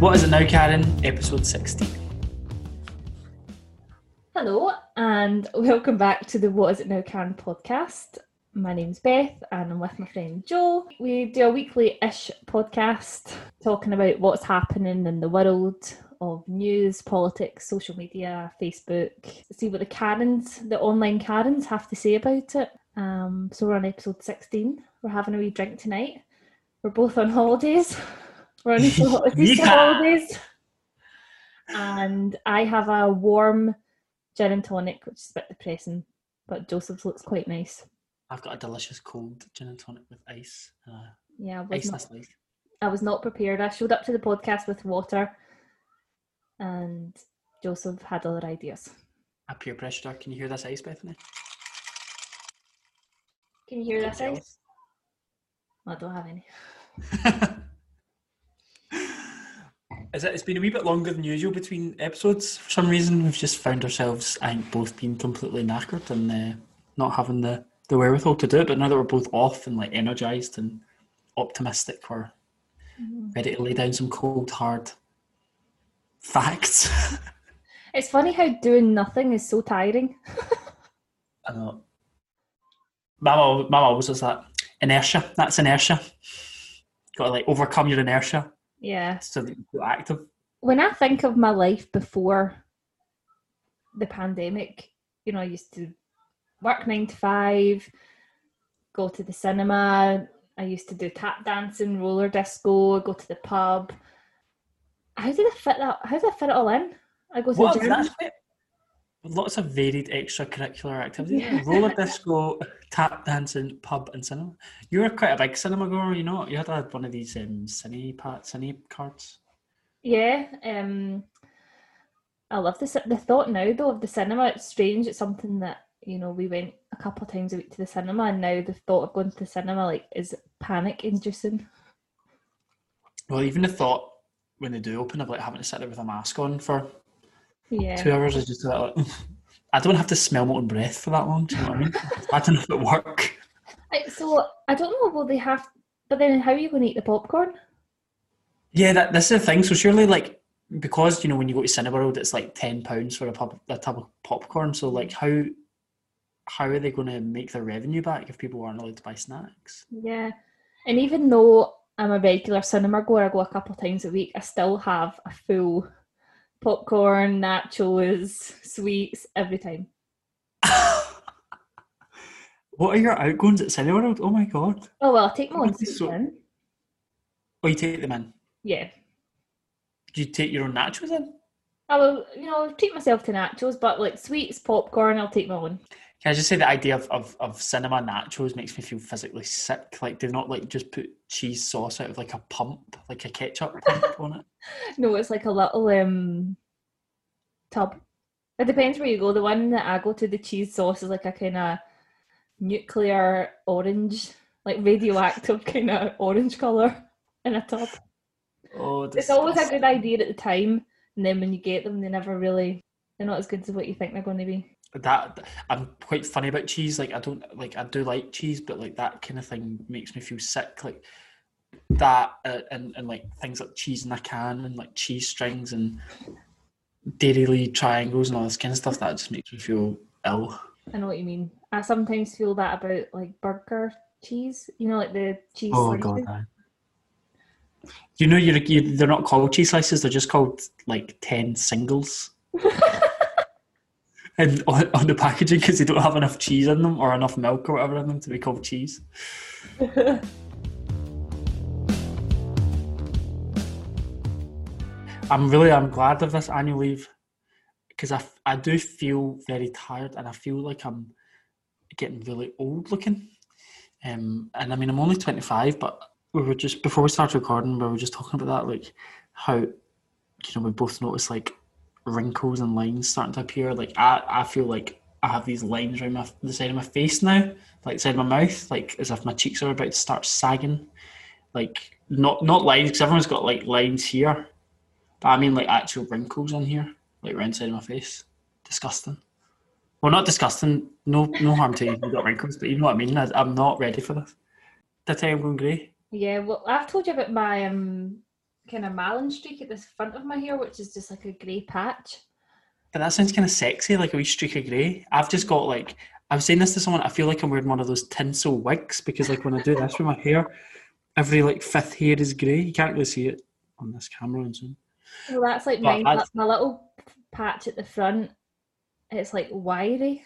What is it now, Karen? Episode 16. Hello, and welcome back to the What Is It Now Karen podcast. My name's Beth, and I'm with my friend Joe. We do a weekly ish podcast talking about what's happening in the world of news, politics, social media, Facebook. See what the Karens, the online Karens, have to say about it. Um, so we're on episode 16. We're having a wee drink tonight. We're both on holidays. We're on Easter Easter holidays. And I have a warm gin and tonic, which is a bit depressing, but Joseph's looks quite nice. I've got a delicious cold gin and tonic with ice. Uh, Yeah, I was, ice not. I was not prepared. I showed up to the podcast with water, and Joseph had other ideas. I peer pressure. Can you hear this ice, Bethany? Can you hear jealous. Ice? I don't have any. Is it, it's been a wee bit longer than usual between episodes. For some reason, we've just found ourselves, I think, both being completely knackered and uh, not having the, the wherewithal to do it. But now that we're both off and like energized and optimistic, we're ready to lay down some cold, hard facts. It's funny how doing nothing is so tiring. I know. Mama, Mama always says that inertia. That's inertia. Got to like overcome your inertia Yeah. so that you feel active. When I think of my life before the pandemic, you know, I used to work nine to five, go to the cinema. I used to do tap dancing, roller disco, go to the pub. How did I fit that? How did I fit it all in? I go to Well, the gym. that's lots of varied extracurricular activities. Roller disco, tap dancing, pub, and cinema. You were quite a big cinema goer, you know. You had a, one of these um, cine pat, cine cards. Yeah, um, I love the the thought now though of the cinema. It's strange. It's something that you know we went a couple of times a week to the cinema, and now the thought of going to the cinema like is panic inducing. Well, even the thought when they do open of like having to sit there with a mask on for Yeah, two hours is just a bit like, I don't have to smell my own breath for that long. Do you know what I mean? I don't know if it work. So I don't know. Will they have? But then, how are you going to eat the popcorn? Yeah, that, that's the thing. So surely, like, because you know when you go to Cineworld, it's like ten pounds for a pub, a tub of popcorn. So like, how how are they going to make their revenue back if people aren't allowed to buy snacks? Yeah, and even though I'm a regular cinema goer, I go a couple of times a week. I still have a full popcorn, nachos, sweets every time. what are your outgoings at Cineworld? Oh my god! Oh well, I take my own That'd be sweets so- in. Oh, you take them in. Yeah, Do you take your own nachos in? I will. You know, treat myself to nachos, but like sweets, popcorn, I'll take my own. Can I just say the idea of, of, of cinema nachos makes me feel physically sick. Like they've not like just put cheese sauce out of like a pump, like a ketchup pump on it. No, it's like a little um tub. It depends where you go. The one that I go to, the cheese sauce is like a kind of nuclear orange, like radioactive kind of orange color in a tub. Oh, It's always a good idea at the time, and then when you get them, they never really. They're not as good as what you think they're going to be. That I'm quite funny about cheese. Like I don't like I do like cheese, but like that kind of thing makes me feel sick. Like that uh, and and like things like cheese in a can and like cheese strings and Dairylea triangles and all this kind of stuff. That just makes me feel ill. I know what you mean. I sometimes feel that about like burger cheese. You know, like the cheese. Oh slices. god. aye. You know, you're, you they're not called cheese slices. They're just called like ten singles. and on, on the packaging because they don't have enough cheese in them or enough milk or whatever in them to be called cheese. I'm really I'm glad of this annual leave because I, I do feel very tired and I feel like I'm getting really old looking. Um, and I mean I'm only 25, but we were just before we started recording, we were just talking about that, like how you know we both noticed like wrinkles and lines starting to appear. Like I, I feel like I have these lines around my, the side of my face now, like the side of my mouth, like as if my cheeks are about to start sagging. Like not not lines because everyone's got like lines here, but I mean like actual wrinkles on here, like around side of my face. Disgusting. Well, not disgusting. No, no harm to you. You've got wrinkles, but you know what I mean. I, I'm not ready for this. Did I tell you I'm going grey? Yeah, well, I've told you about my um kind of Mallen streak at the front of my hair, which is just like a grey patch. But that sounds kind of sexy, like a wee streak of grey. I've just got like I was saying this to someone. I feel like I'm wearing one of those tinsel wigs because like when I do this with my hair, every like fifth hair is grey. You can't really see it on this camera and so. Well, that's like But mine. I- my little patch at the front. It's like wiry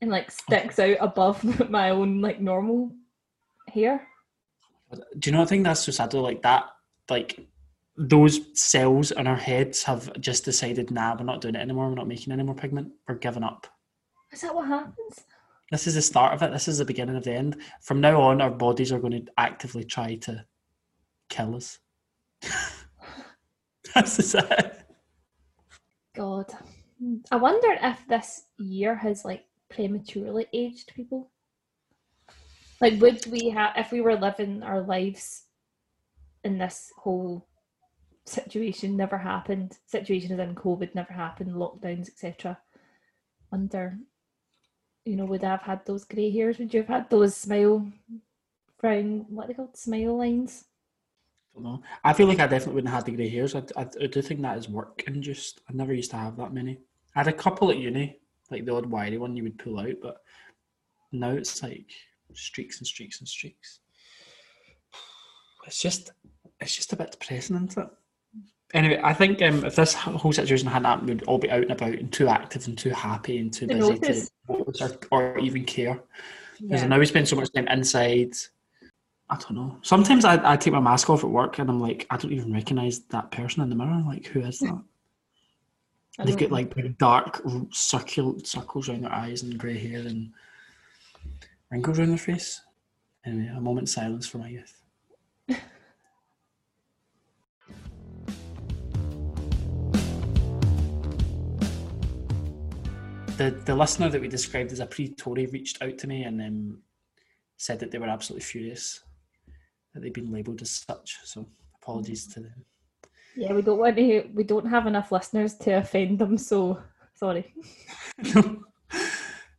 and like sticks out above my own like normal hair. Do you know? I think that's so sad though. Like that, like those cells in our heads have just decided, nah, we're not doing it anymore. We're not making any more pigment. We're giving up. Is that what happens? This is the start of it. This is the beginning of the end. From now on, our bodies are going to actively try to kill us. That's just it. God, I wonder if this year has like prematurely aged people. Like, would we have if we were living our lives in this whole situation never happened? Situation as in COVID never happened, lockdowns, etc. Under, you know, would I have had those grey hairs? Would you have had those smile, frown? What are they called? Smile lines. don't know. I feel like I definitely wouldn't have had the grey hairs. I, I, I do think that is work induced. I never used to have that many. I had a couple at uni, like the odd wiry one you would pull out, but now it's like streaks and streaks and streaks. It's just, it's just a bit depressing, isn't it? Anyway, I think um, if this whole situation hadn't happened, we'd all be out and about and too active and too happy and too busy to notice or, or even care. Because Yeah. now we spend so much time inside. I don't know. Sometimes I, I take my mask off at work and I'm like, I don't even recognize that person in the mirror. Like, who is that? They've got like big dark circle circles around their eyes and grey hair and wrinkles around their face. Anyway, a moment's silence for my youth. The the listener that we described as a pre-Tory reached out to me and um, said that they were absolutely furious that they'd been labelled as such. So apologies to them. Yeah, we don't want to. We don't have enough listeners to offend them, so sorry. um,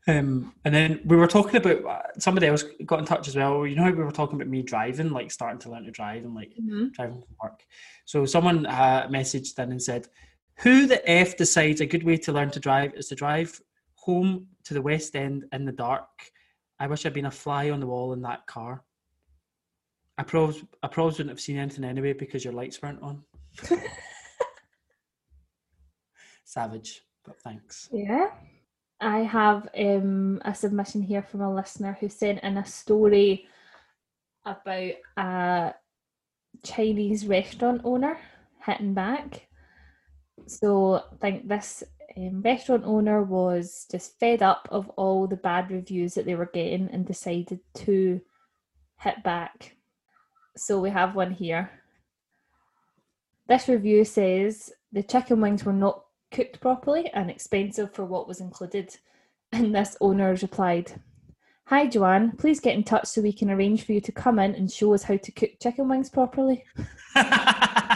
and then we were talking about uh, somebody else got in touch as well. You know, how we were talking about me driving, like starting to learn to drive and like driving to work. So someone uh, messaged in and said, "Who the f decides a good way to learn to drive is to drive home to the West End in the dark? I wish I'd been a fly on the wall in that car. I probably, I probably wouldn't have seen anything anyway because your lights weren't on." Savage, but thanks. Yeah. I have um, a submission here from a listener who sent in a story about a Chinese restaurant owner hitting back. So I think this um, restaurant owner was just fed up of all the bad reviews that they were getting and decided to hit back. So we have one here. This review says the chicken wings were not cooked properly and expensive for what was included. And this owner replied, Hi Joanne, please get in touch so we can arrange for you to come in and show us how to cook chicken wings properly.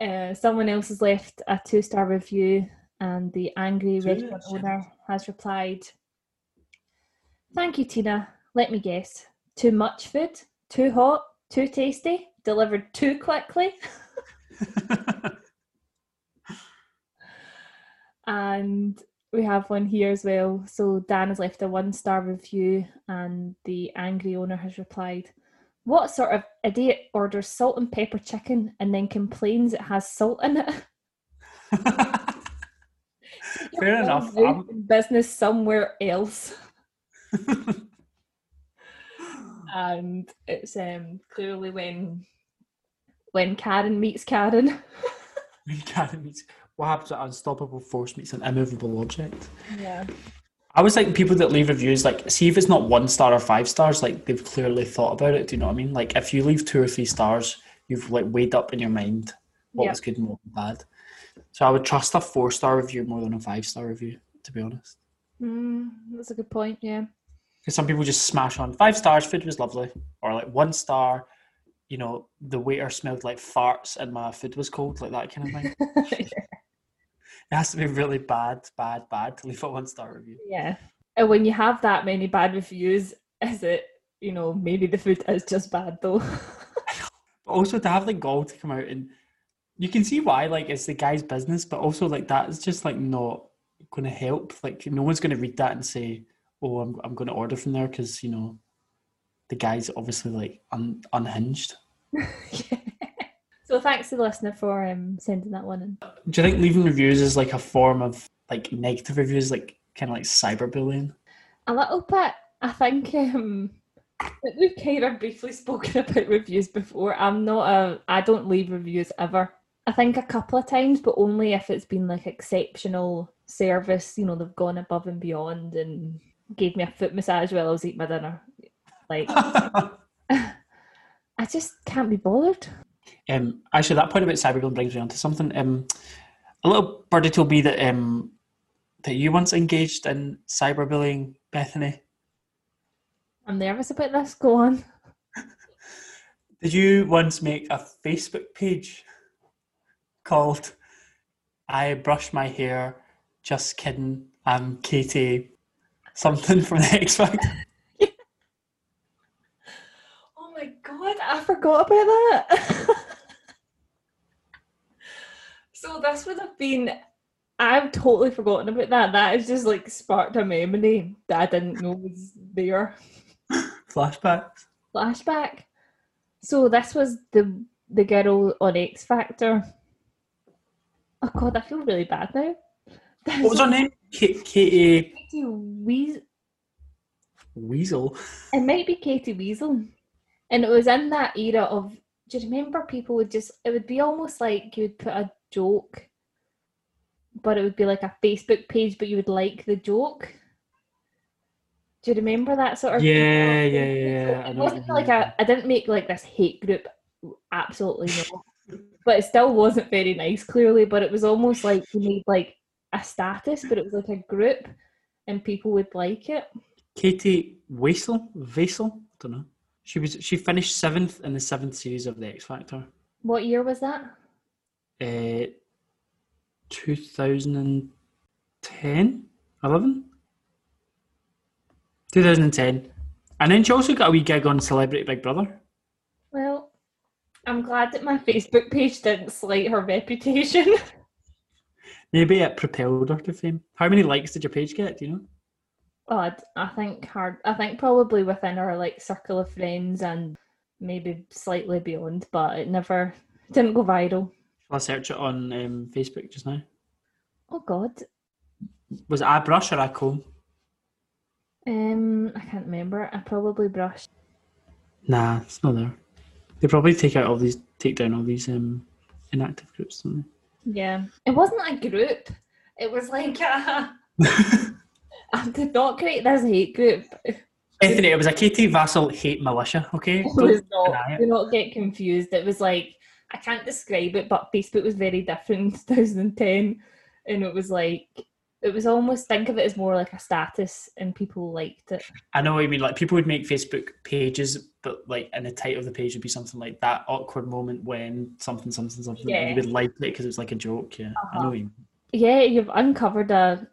Uh, someone else has left a two star review, and the angry restaurant owner has replied, Thank you, Tina. Let me guess. Too much food? Too hot? Too tasty? Delivered too quickly? And we have one here as well. So Dan has left a one star review, and the angry owner has replied, What sort of idiot orders salt and pepper chicken and then complains it has salt in it? fair enough. I'm- business somewhere else. and it's um clearly when when Karen meets Karen. when Karen meets what happens when unstoppable force meets an immovable object. Yeah. I was like people that leave reviews like see if it's not one star or five stars, like they've clearly thought about it. Do you know what I mean? Like if you leave two or three stars, you've like weighed up in your mind what Yeah. was good and what was bad. So I would trust a four star review more than a five star review, to be honest. Mm, that's a good point, yeah. Because some people just smash on five stars, food was lovely, or like one star, you know, the waiter smelled like farts and my food was cold, like that kind of thing. it has to be really bad, bad, bad to leave a one star review. yeah. And when you have that many bad reviews, is it, you know, maybe the food is just bad though. But also to have the gall to come out and you can see why, like it's the guy's business, but also like that is just like not going to help. Like no one's going to read that and say, "Oh, I'm I'm going to order from there," because you know the guy's obviously like un- unhinged. so thanks to the listener for um sending that one in. Do you think leaving reviews is like a form of like negative reviews, like kind of like cyberbullying? A little bit. I think um we've kind of briefly spoken about reviews before. I'm not a I don't leave reviews ever. I think a couple of times, but only if it's been like exceptional service, you know, they've gone above and beyond and gave me a foot massage while I was eating my dinner. Like I just can't be bothered. Um, actually, that point about cyberbullying brings me on to something. Um, a little birdie told me that um, that you once engaged in cyberbullying, Bethany. I'm nervous about this. Go on. Did you once make a Facebook page called "I brush my hair"? Just kidding. I'm Katie. Something from the X Factor. Oh my god, I forgot about that. so this would have been I've totally forgotten about that. That has just like sparked a memory that I didn't know was there. Flashbacks. Flashback. So this was the the girl on X Factor. Oh god, I feel really bad now. What was her name? Ka- Katie Katie Weas- Weasel. It might be Katie Weasel. And it was in that era of do you remember people would just it would be almost like you would put a joke but it would be like a Facebook page but you would like the joke. Do you remember that sort of Yeah, yeah, yeah. I It know what you wasn't like a I didn't make like this hate group absolutely no. but it still wasn't very nice clearly, but it was almost like you made like a status, but it was like a group and people would like it. Katie Wasel, Vasel, I don't know. She was she finished seventh in the seventh series of the X Factor. What year was that? Uh, 2010, 11, 2010, and then she also got a wee gig on Celebrity Big Brother. Well, I'm glad that my Facebook page didn't slight her reputation. Maybe it propelled her to fame. How many likes did your page get? Do you know? God, I think hard. I think probably within our like circle of friends and maybe slightly beyond, but it never didn't go viral. Shall I search it on um, Facebook just now? Oh God, Was it a brush or a comb? um, I can't remember. I probably brushed. Nah, it's not there. They probably take out all these, take down all these um, inactive groups. Don't Yeah, it wasn't a group. It was like a, I did not create this hate group. It? Anthony, it was a Katie Vassal hate militia. Okay, was Don't not. it. Do not get confused. It was like I can't describe it, but Facebook was very different in 2010, and it was like it was almost think of it as more like a status, and people liked it. I know what you mean. Like people would make Facebook pages, but like in the title of the page would be something like that awkward moment when something, something, something. and Yeah. you would like it because it was like a joke. Yeah, I know uh-huh. what you mean. Yeah, you've uncovered a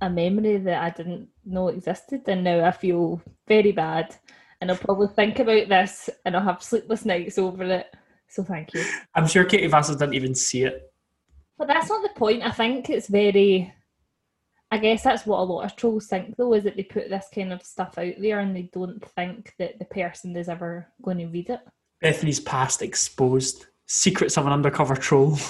a memory that I didn't know existed, and now I feel very bad, and I'll probably think about this, and I'll have sleepless nights over it. So thank you. I'm sure Katie Vassal didn't even see it. But that's not the point. I think it's very. I guess that's what a lot of trolls think, though, is that they put this kind of stuff out there and they don't think that the person is ever going to read it. Bethany's past exposed. Secrets of an undercover troll.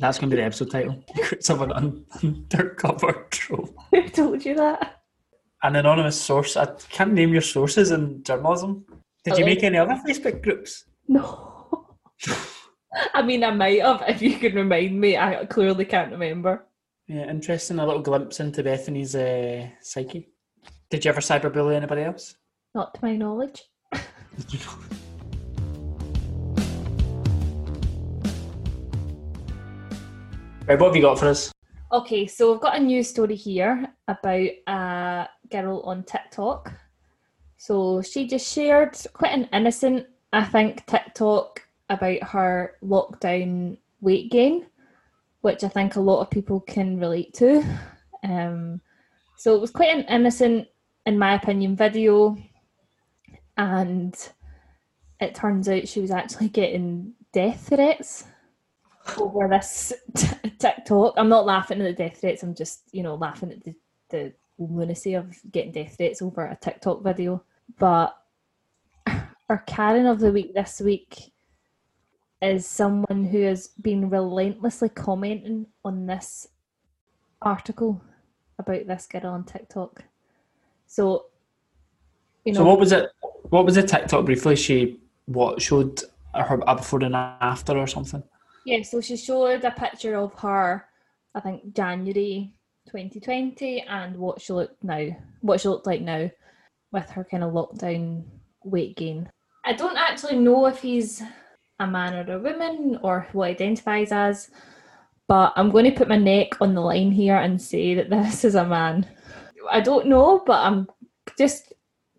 That's going to be the episode title. Someone un- undercover troll. Who told you that? An anonymous source. I can't name your sources in journalism. Did you make any other Facebook groups? No. I mean, I might have if you can remind me. I clearly can't remember. Yeah, interesting. A little glimpse into Bethany's uh, psyche. Did you ever cyberbully anybody else? Not to my knowledge. Right, what have you got for us? Okay, so I've got a news story here about a girl on TikTok. So she just shared quite an innocent, I think, TikTok about her lockdown weight gain, which I think a lot of people can relate to. Um, so it was quite an innocent, in my opinion, video, and it turns out she was actually getting death threats over this t- TikTok. I'm not laughing at the death threats. I'm just, you know, laughing at the, the lunacy of getting death threats over a TikTok video. But our Karen of the week this week is someone who has been relentlessly commenting on this article about this girl on TikTok. So, you know, So what was it? What was the TikTok briefly? She what showed her a before and after or something? Yeah, so she showed a picture of her, I think January 2020, and what she looked now, what she looked like now, with her kind of lockdown weight gain. I don't actually know if he's a man or a woman or who identifies as, but I'm going to put my neck on the line here and say that this is a man. I don't know, but I'm just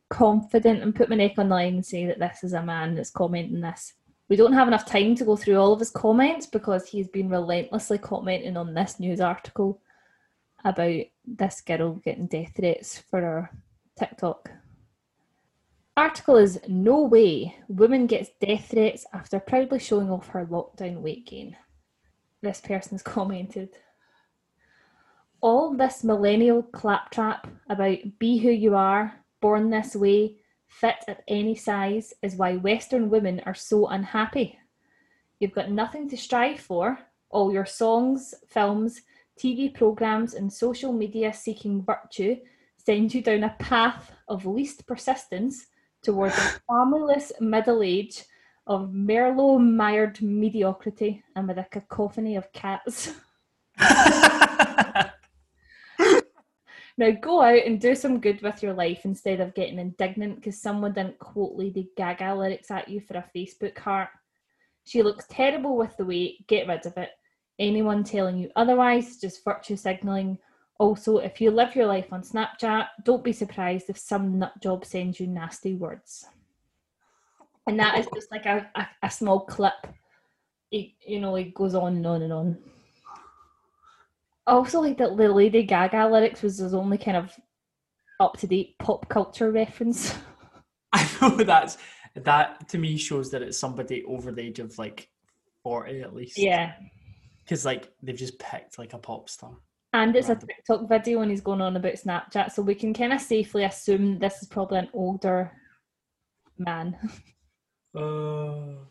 confident and put my neck on the line and say that this is a man that's commenting this. We don't have enough time to go through all of his comments because he's been relentlessly commenting on this news article about this girl getting death threats for her TikTok. Article is No way woman gets death threats after proudly showing off her lockdown weight gain. This person's commented. All this millennial claptrap about be who you are, born this way, fit at any size is why Western women are so unhappy. You've got nothing to strive for. All your songs, films, TV programs, and social media seeking virtue send you down a path of least persistence towards a familyless middle age of Merlot mired mediocrity and with a cacophony of cats. Now go out and do some good with your life instead of getting indignant because someone didn't quote Lady Gaga lyrics at you for a Facebook heart. She looks terrible with the weight, get rid of it. Anyone telling you otherwise just virtue signalling. Also, if you live your life on Snapchat, don't be surprised if some nut job sends you nasty words. And that is just like a, a, a small clip. It, you know, it goes on and on and on. I also like that the Lady Gaga lyrics was his only kind of up to date pop culture reference. I know that's that to me shows that it's somebody over the age of like forty at least. yeah. because like they've just picked like a pop star. And it's a TikTok video and he's going on about Snapchat, so we can kind of safely assume this is probably an older man. Uh,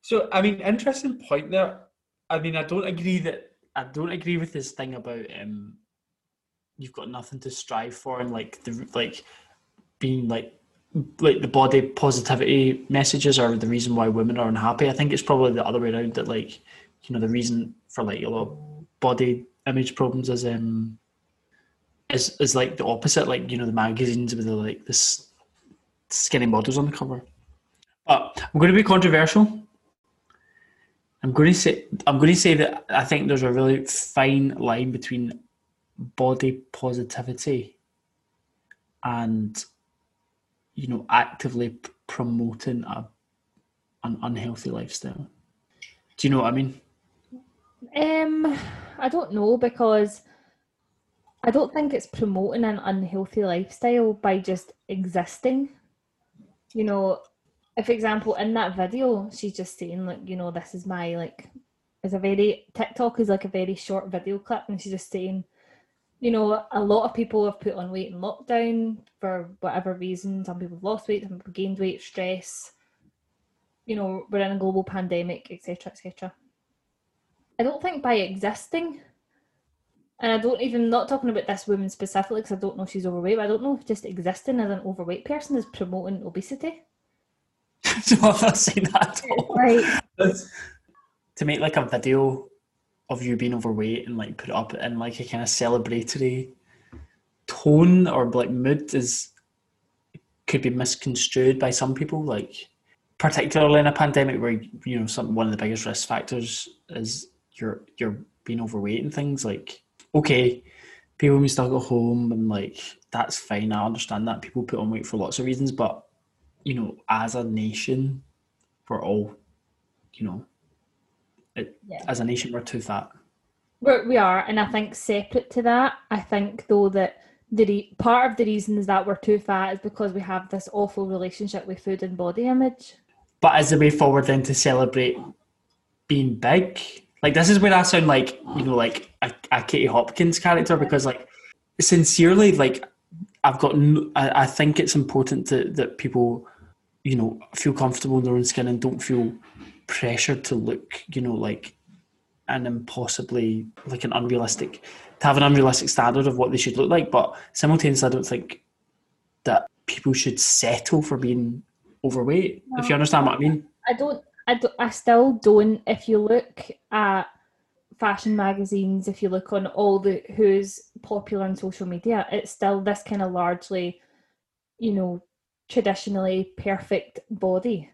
so I mean, interesting point there. I mean, I don't agree that I don't agree with this thing about um, you've got nothing to strive for and like the like being like like the body positivity messages are the reason why women are unhappy. I think it's probably the other way around that like you know the reason for like a lot of body image problems is um is is like the opposite. Like you know the magazines with the like this skinny models on the cover. But I'm going to be controversial. I'm going to say I'm going to say that I think there's a really fine line between body positivity and you know actively promoting a an unhealthy lifestyle. Do you know what I mean? Um, I don't know because I don't think it's promoting an unhealthy lifestyle by just existing. You know, if for example in that video she's just saying like, you know, this is my like it's a very TikTok is like a very short video clip and she's just saying, you know, a lot of people have put on weight in lockdown for whatever reason. Some people have lost weight, some people gained weight, stress. You know, we're in a global pandemic, etc., etc I don't think by existing, and I don't even not talking about this woman specifically because I don't know if she's overweight. But I don't know if just existing as an overweight person is promoting obesity. no, I'm not saying that at all. Like, to make like a video of you being overweight and like put it up in like a kind of celebratory tone or like mood is could be misconstrued by some people like particularly in a pandemic where you know some one of the biggest risk factors is you're you're being overweight and things like okay people may still go home and like that's fine i understand that people put on weight for lots of reasons but you know as a nation we're all you know it, Yeah. as a nation we're too fat We're, we are, and I think separate to that, I think though that the re- part of the reasons that we're too fat is because we have this awful relationship with food and body image. but as the way forward then to celebrate being big like this is where i sound like you know like a, a katie hopkins character because like sincerely like i've got no, I, I think it's important to, that people you know feel comfortable in their own skin and don't feel pressured to look you know like an impossibly like an unrealistic to have an unrealistic standard of what they should look like. But simultaneously i don't think that people should settle for being overweight if you understand what i mean. I don't, I I still don't. If you look at fashion magazines, if you look on all the who's popular on social media, it's still this kind of largely, you know, traditionally perfect body.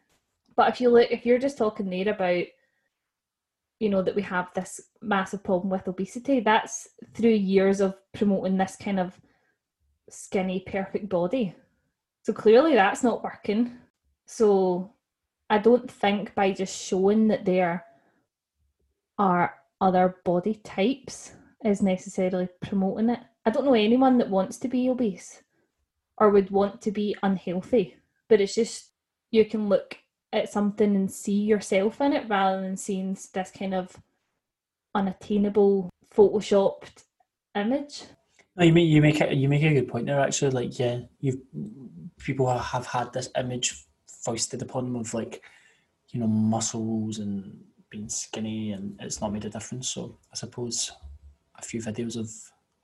But if you look, if you're just talking there about, you know, that we have this massive problem with obesity, that's through years of promoting this kind of skinny, perfect body. So clearly that's not working. So I don't think by just showing that there are other body types is necessarily promoting it. I don't know anyone that wants to be obese or would want to be unhealthy, but it's just you can look at something and see yourself in it rather than seeing this kind of unattainable photoshopped image. You make you make a, you make a good point there. Actually, like yeah, you people have had this image foisted upon them of like you know muscles and being skinny, and it's not made a difference. So I suppose a few videos of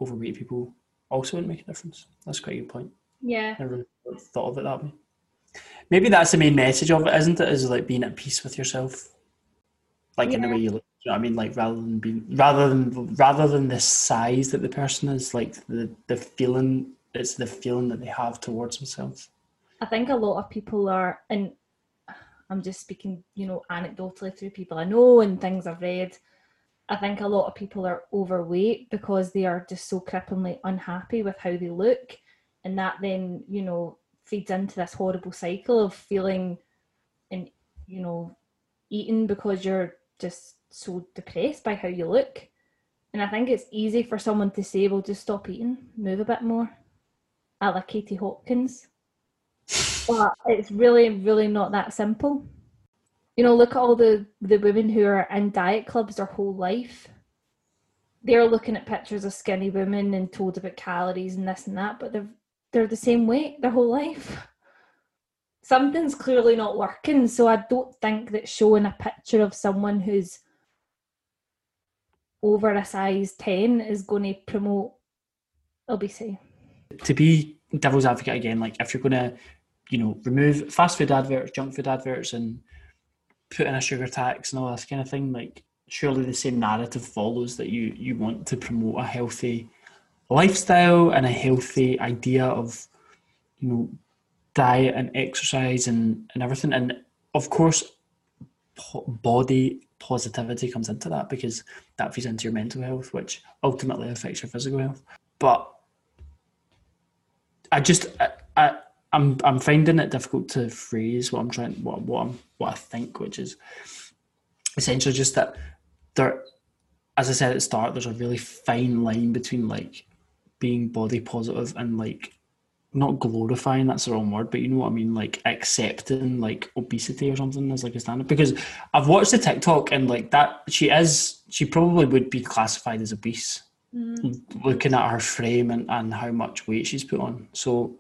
overweight people also wouldn't make a difference. That's quite a good point. Yeah. I never really thought of it that way. Maybe that's the main message of it, isn't it? Is like being at peace with yourself, like in the way you look. You know what I mean? Like rather than being rather than rather than the size that the person is, like the the feeling. It's the feeling that they have towards themselves. I think a lot of people are, and I'm just speaking, you know, anecdotally through people I know and things I've read. I think a lot of people are overweight because they are just so cripplingly unhappy with how they look. And that then, you know, feeds into this horrible cycle of feeling and, you know, eating because you're just so depressed by how you look. And I think it's easy for someone to say, well, just stop eating, move a bit more. I like Katie Hopkins but it's really really not that simple. You know look at all the the women who are in diet clubs their whole life. They're looking at pictures of skinny women and told about calories and this and that but they're they're the same weight their whole life. Something's clearly not working so i don't think that showing a picture of someone who's over a size 10 is going to promote obesity. To be devil's advocate again, like if you're gonna, you know, remove fast food adverts, junk food adverts, and put in a sugar tax and all this kind of thing, like surely the same narrative follows that you you want to promote a healthy lifestyle and a healthy idea of you know diet and exercise and, and everything. And of course po- body positivity comes into that because that feeds into your mental health which ultimately affects your physical health. But i just I, I i'm i'm finding it difficult to phrase what i'm trying what what i'm what i think which is essentially just that there as i said at the start there's a really fine line between like being body positive and like not glorifying that's the wrong word but you know what i mean like accepting like obesity or something as like a standard. Because i've watched the tiktok and like that she is she probably would be classified as obese mm. looking at her frame and, and how much weight she's put on. So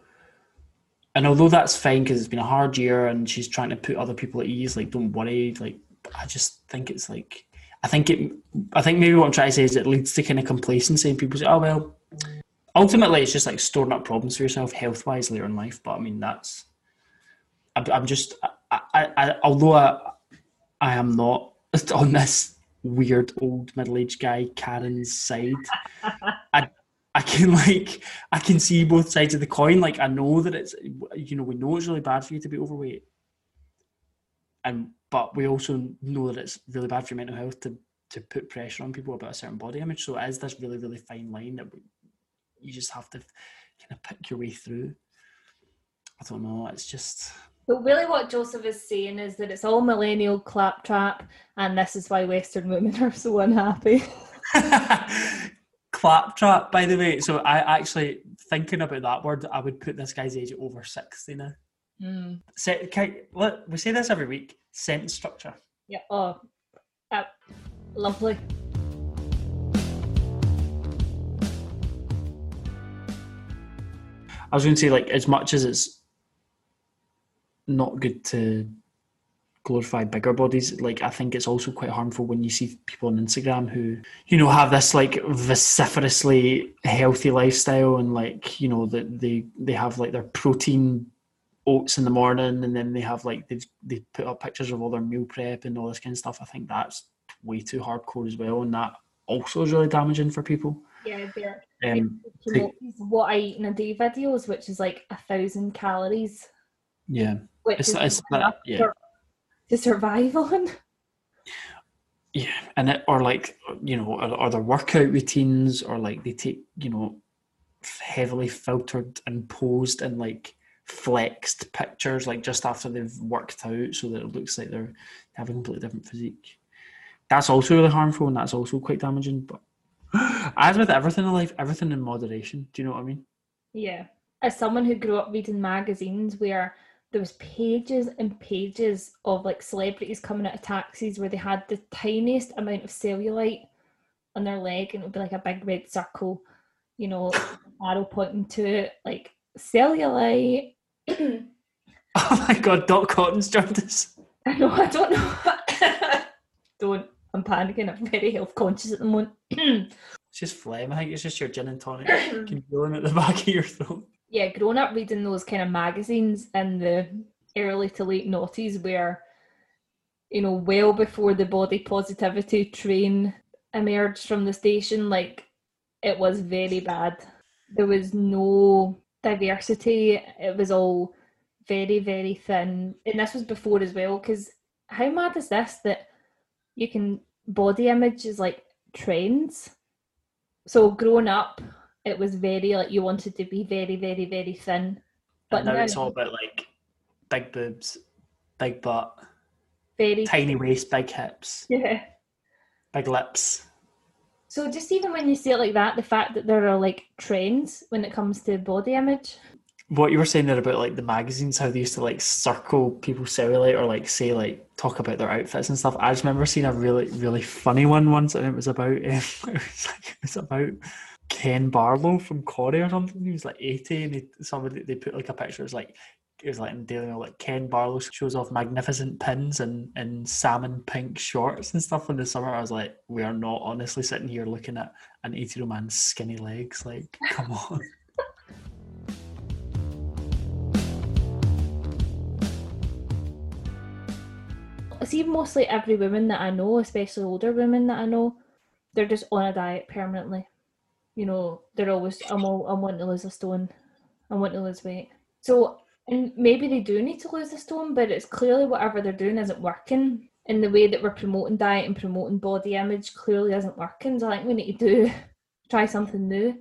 and although that's fine because it's been a hard year and she's trying to put other people at ease like don't worry like i just think it's like I think it. I think maybe what I'm trying to say is it leads to kind of complacency, and people say, "Oh well." Ultimately, it's just like storing up problems for yourself health wise later in life. But I mean, that's. I'm, I'm just. I, I, I, although I, I am not on this weird old middle aged guy Karen's side. I I can like I can see both sides of the coin. Like I know that it's you know we know it's really bad for you to be overweight, and but we also know that it's really bad for your mental health to to put pressure on people about a certain body image. So it is this really really fine line that we, you just have to kind of pick your way through. I don't know. It's just But really, what Joseph is saying is that it's all millennial claptrap, and this is why Western women are so unhappy. claptrap, by the way. So I actually thinking about that word, I would put this guy's age at over sixty now. Mm. Set, can, look, we say this every week. Sentence structure. Yeah. Oh, uh, lovely. I was going to say, like, as much as it's not good to glorify bigger bodies, like, I think it's also quite harmful when you see people on Instagram who, you know, have this like vociferously healthy lifestyle and like, you know, that they they have like their protein oats in the morning and then they have like they've they put up pictures of all their meal prep and all this kind of stuff. I think that's way too hardcore as well, and that also is really damaging for people. Yeah, they're Um, what I eat in a day videos, which is like a thousand calories, yeah, which it's, is it's that, yeah. To survive on. Yeah, and it, or like you know, are, their workout routines, or like they take you know, heavily filtered and posed and like flexed pictures, like just after they've worked out, so that it looks like they're having a completely different physique. That's also really harmful, and that's also quite damaging. But as with everything in life, everything in moderation. Do you know what I mean? Yeah. As someone who grew up reading magazines where there was pages and pages of like celebrities coming out of taxis where they had the tiniest amount of cellulite on their leg and it would be like a big red circle, you know, arrow pointing to it, like cellulite. Oh my god, Dot Cotton's joined us. I know, I don't know. don't. I'm panicking. I'm very health conscious at the moment. It's just phlegm. I think it's just your gin and tonic you can feel congealing at the back of your throat. Yeah, growing up reading those kind of magazines in the early to late noughties where, you know, well before the body positivity train emerged from the station, like it was very bad. There was no diversity. It was all very, very thin. And this was before as well, because how mad is this that you can body image is like trends? So growing up, it was very like you wanted to be very, very, very thin. But But now now it's all about like big boobs, big butt, very tiny waist, big hips, Yeah. big lips. So just even when you say it like that, the fact that there are like trends when it comes to body image. What you were saying there about like the magazines, how they used to like circle people's cellulite or like say like talk about their outfits and stuff. I just remember seeing a really really funny one once, and it was about um, it was like it was about Ken Barlow from Corrie or something. He was like eighty, and they, somebody they put like a picture. It was like it was like in Daily Mail, like Ken Barlow shows off magnificent pins and and salmon pink shorts and stuff in the summer. I was like, we are not honestly sitting here looking at an eighty year old man's skinny legs. Like, come on. See, mostly every woman that I know, especially older women that I know, they're just on a diet permanently. You know, they're always, I'm, all, I'm wanting to lose a stone. I want to lose weight. So, and maybe they do need to lose a stone, but it's clearly whatever they're doing isn't working. In the way that we're promoting diet and promoting body image clearly isn't working. So I think we need to do try something new.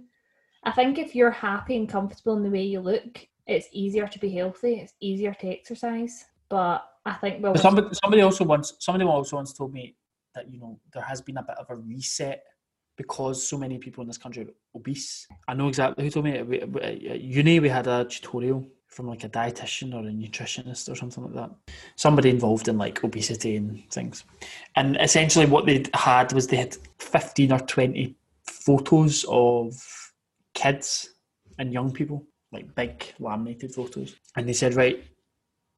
I think if you're happy and comfortable in the way you look, it's easier to be healthy. It's easier to exercise. But I think well, somebody, somebody also once somebody also once told me that you know there has been a bit of a reset because so many people in this country are obese. I know exactly who told me. At uni, we had a tutorial from like a dietitian or a nutritionist or something like that. Somebody involved in like obesity and things. And essentially, what they had was they had fifteen or twenty photos of kids and young people, like big laminated photos, and they said, right,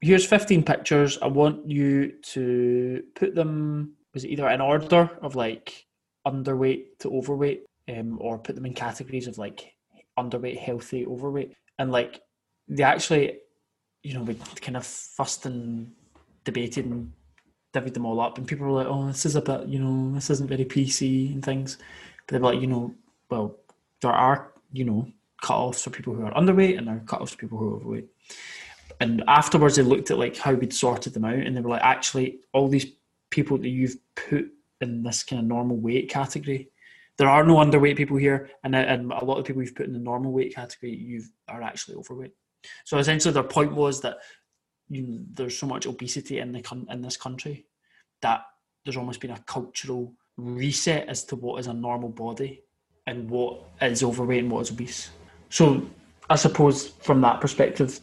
here's 15 pictures. I want you to put them was it either in order of like underweight to overweight, um, or put them in categories of like underweight, healthy, overweight, and like they actually, you know, we kind of fussed and debated and divvied them all up, and people were like, "Oh, this is a bit, you know, this isn't very PC and things," but they were like, you know, well, there are, you know, cut-offs for people who are underweight and there are cut-offs for people who are overweight. And afterwards, they looked at like how we'd sorted them out, and they were like, actually, all these people that you've put in this kind of normal weight category, there are no underweight people here, and uh, and a lot of people you've put in the normal weight category, you are actually overweight. So essentially, their point was that you, there's so much obesity in the in this country that there's almost been a cultural reset as to what is a normal body and what is overweight and what is obese. So I suppose from that perspective,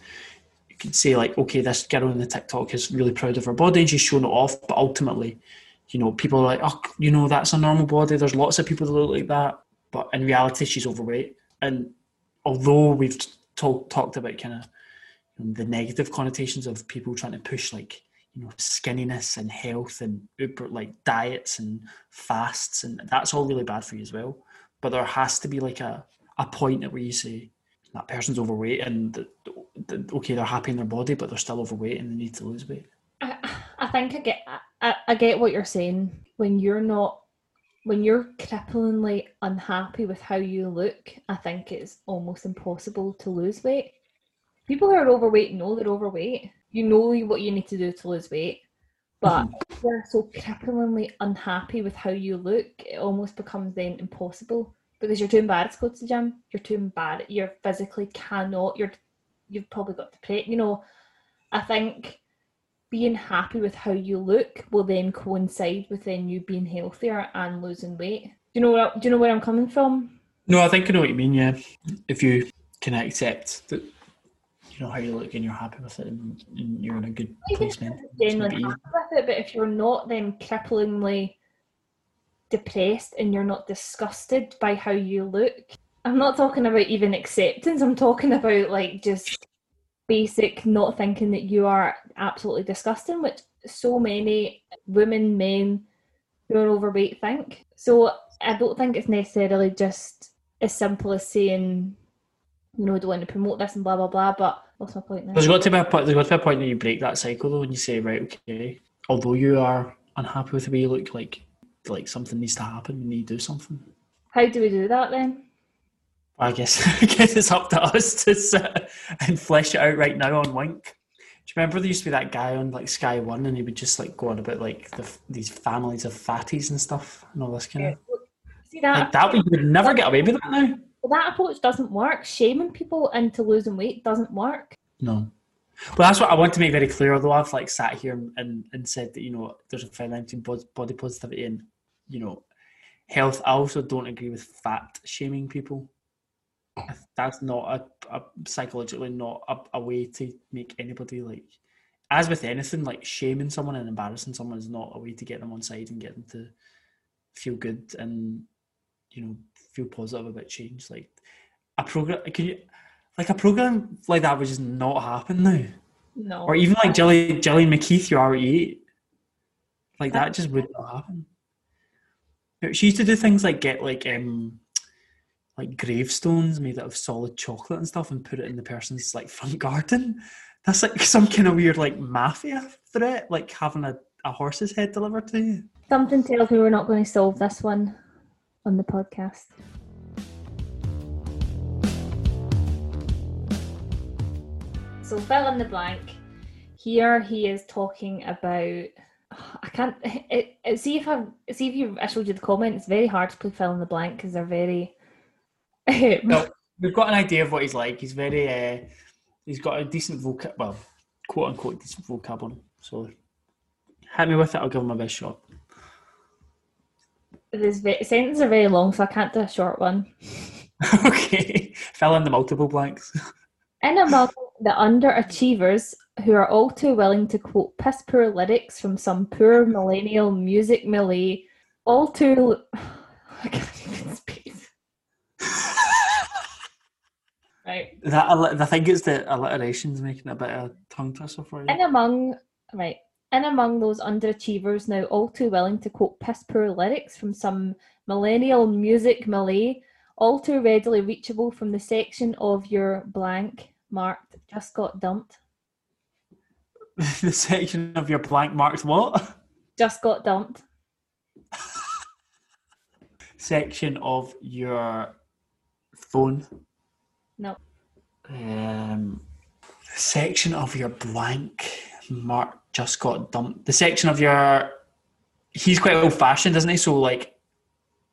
you could say like, okay, this girl in the TikTok is really proud of her body and she's shown it off, but ultimately, you know, people are like, oh, you know, that's a normal body. There's lots of people that look like that, but in reality, she's overweight. And although we've talk, talked about kind of the negative connotations of people trying to push like you know skinniness and health and like diets and fasts and that's all really bad for you as well but there has to be like a, a point at where you say that person's overweight and the, the, okay they're happy in their body but they're still overweight and they need to lose weight i, I think i get I, I get what you're saying when you're not when you're cripplingly unhappy with how you look i think it's almost impossible to lose weight people who are overweight know they're overweight. You know what you need to do to lose weight, but mm-hmm. you're so cripplingly unhappy with how you look, it almost becomes then impossible because you're too embarrassed to go to the gym. You're too embarrassed. You're physically cannot. You're you've probably got to pray. You know, I think being happy with how you look will then coincide with then you being healthier and losing weight. Do you know where, do you know where I'm coming from? No, I think I know what you mean. Yeah, if you can accept that you know how you look and you're happy with it and, and you're in a good place mentally. Genuinely happy with it, but if you're not then cripplingly depressed and you're not disgusted by how you look, I'm not talking about even acceptance. I'm talking about like just basic not thinking that you are absolutely disgusting, which so many women, men who are overweight think. So I don't think it's necessarily just as simple as saying, you know, don't want to promote this and blah blah blah. But What's my point now? There's got to be a point. There's got to be a point that you break that cycle though, when you say, right, okay, although you are unhappy with the way you look, like like something needs to happen. You need to do something. How do we do that then? I guess I guess it's up to us to sit and flesh it out right now on Wink. Do you remember there used to be that guy on like Sky One, and he would just like go on about like the, these families of fatties and stuff and all this kind of. See that? Like that, you would never get away with that now. Well, that approach doesn't work. Shaming people into losing weight doesn't work. No. Well, that's what I want to make very clear. Although I've like sat here and, and said that you know there's a fine line between body positivity and you know health. I also don't agree with fat shaming people. That's not a, a psychologically not a, a way to make anybody like. As with anything, like shaming someone and embarrassing someone is not a way to get them on side and get them to feel good and you know feel positive about change. Like a program, can you like a program like that would just not happen now. No. Or even like jelly Gillian McKeith, you already Like that just would not happen. She used to do things like get like um like gravestones made out of solid chocolate and stuff and put it in the person's like front garden. That's like some kind of weird like mafia threat, like having a, a horse's head delivered to you. Something tells me we're not going to solve this one on the podcast. So fill in the blank. Here he is talking about. I can't it, it, see if I see if you. I showed you the comment. It's very hard to play fill in the blank because they're very. no, we've got an idea of what he's like. He's very. Uh, he's got a decent vocab. Well, quote unquote decent vocab on him. So hit me with it. I'll give him my best shot. These sentences are very long, so I can't do a short one. okay, fill in the multiple blanks. In among the underachievers who are all too willing to quote piss poor lyrics from some poor millennial music millie, all too. I can't even speak. Right. That I think it's the alliteration's making a bit of tongue twister for you. In among right, In among those underachievers now all too willing to quote piss poor lyrics from some millennial music malay, all too readily reachable from the section of your blank marked just got dumped. the section of your blank marked what? Just got dumped. section of your phone. No. Um, the section of your blank mark just got dumped. The section of your he's quite old fashioned, isn't he? So like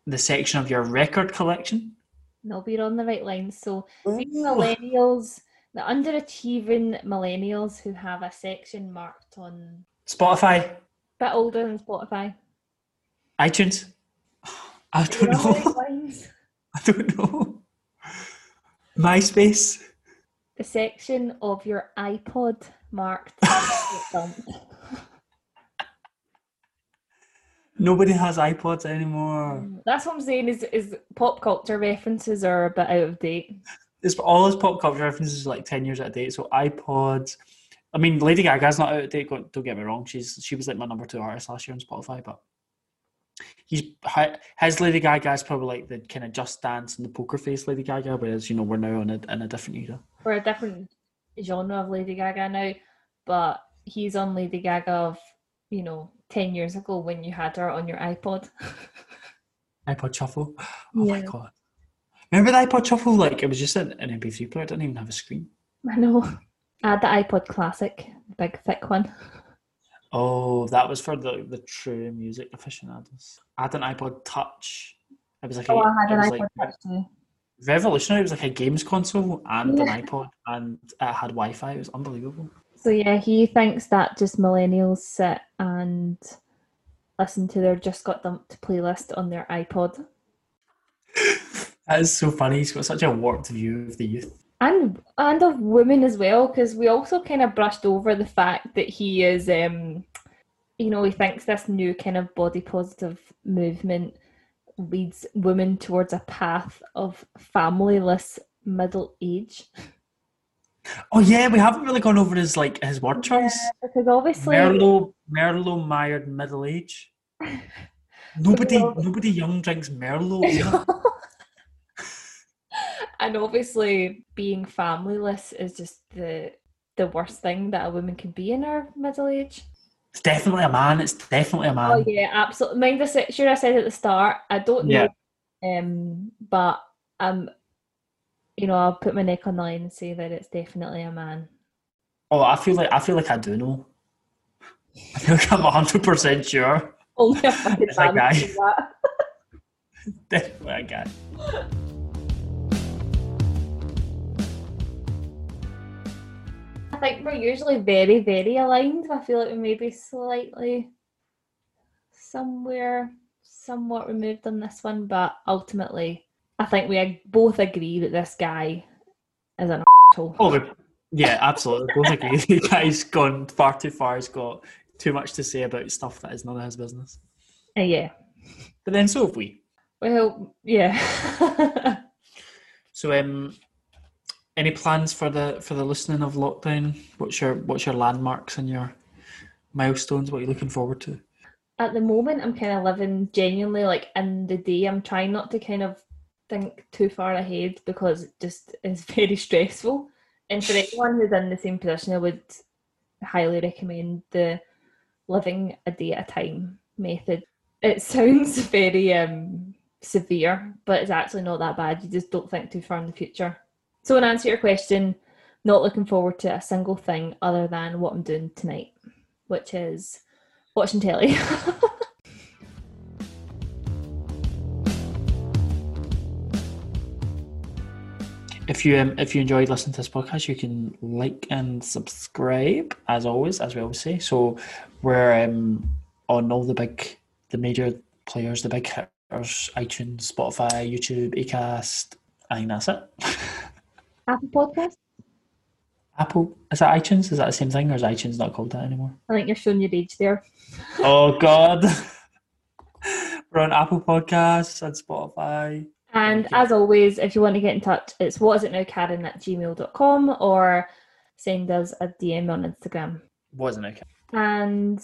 the section of your record collection. No, you're on the right line. So these millennials, the underachieving millennials who have a section marked on Spotify, bit older than Spotify. iTunes. I don't You're on the know. I don't know. MySpace. The section of your iPod marked just got dumped. Nobody has iPods anymore. Mm, that's what I'm saying is is pop culture references are a bit out of date. This all his pop culture references are like ten years out of date. So iPods. I mean, Lady Gaga's not out of date. Don't don't get me wrong. She's she was like my number two artist last year on Spotify, but he's hi- his Lady Gaga is probably like the kind of Just Dance and the poker face Lady Gaga, whereas you know we're now in a in a different era. We're a different genre of Lady Gaga now, but he's on Lady Gaga of, you know, ten years ago when you had her on your iPod. iPod Shuffle. Oh my god! Remember the iPod Shuffle? Like it was just an, an MP3 player. It didn't even have a screen. I know. I had the iPod Classic, the big thick one. Oh, that was for the the true music aficionados. I had an iPod Touch. It was like Oh, a, I had an iPod like Touch too. revolutionary. It was like a games console and Yeah. an iPod, and it had Wi-Fi. It was unbelievable. So yeah, he thinks that just millennials sit and listen to their just got dumped playlist on their iPod. That is so funny. He's got such a warped view of the youth. And and of women as well because we also kind of brushed over the fact that he is um you know he thinks this new kind of body positive movement leads women towards a path of familyless middle age Oh yeah, we haven't really gone over his like his word choice. because obviously Merlot, Merlot mired middle age. Nobody, nobody young drinks Merlot. and obviously being familyless is just the the worst thing that a woman can be in her middle age It's definitely a man. It's definitely a man. Oh yeah, absolutely. Mind said, sure I said at the start. I don't know, Yeah. um, but um, you know, I'll put my neck on the line and say that it's definitely a man. Oh, I feel like I feel like I do know. I feel like I'm hundred percent sure. Only a fucking It's a man guy. can do that. Definitely a guy. I think we're usually very, very aligned. I feel like we may be slightly somewhere, somewhat removed on this one, but ultimately, I think we both agree that this guy is an asshole. Oh, yeah, absolutely. Both agree. The guy's gone far too far. He's got too much to say about stuff that is none of his business. Uh, yeah. But then so have we. Well, yeah. So, um, any plans for the for the listening of lockdown? What's your what's your landmarks and your milestones? What are you looking forward to? at the moment I'm kind of living genuinely like in the day. I'm trying not to kind of think too far ahead because it just is very stressful. And for anyone who's in the same position, I would highly recommend the living a day at a time method. It sounds very um, severe, but it's actually not that bad. You just don't think too far in the future. So, in answer to your question, not looking forward to a single thing other than what I'm doing tonight, which is watching telly. If you um, if you enjoyed listening to this podcast, you can like and subscribe as always, as we always say. So we're um, on all the big, the major players, the big hitters: iTunes, Spotify, YouTube, Acast. I think that's it. Apple Podcast. Apple is that iTunes? Is that the same thing, or is iTunes not called that anymore? I think you're showing your age there. Oh God, we're on Apple Podcasts and Spotify. And as always, if you want to get in touch, it's what is it now, Karen at gmail.com or send us a DM on Instagram. Wasn't it? And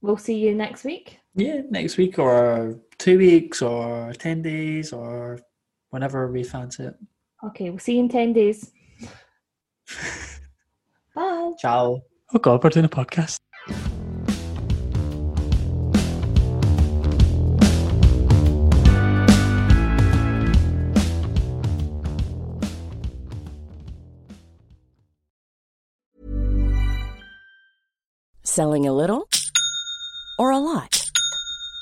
we'll see you next week. Yeah, next week or two weeks or 10 days or whenever we fancy it. Okay, we'll see you in 10 days. Bye. Ciao. Oh God, we're doing a podcast. Selling a little or a lot?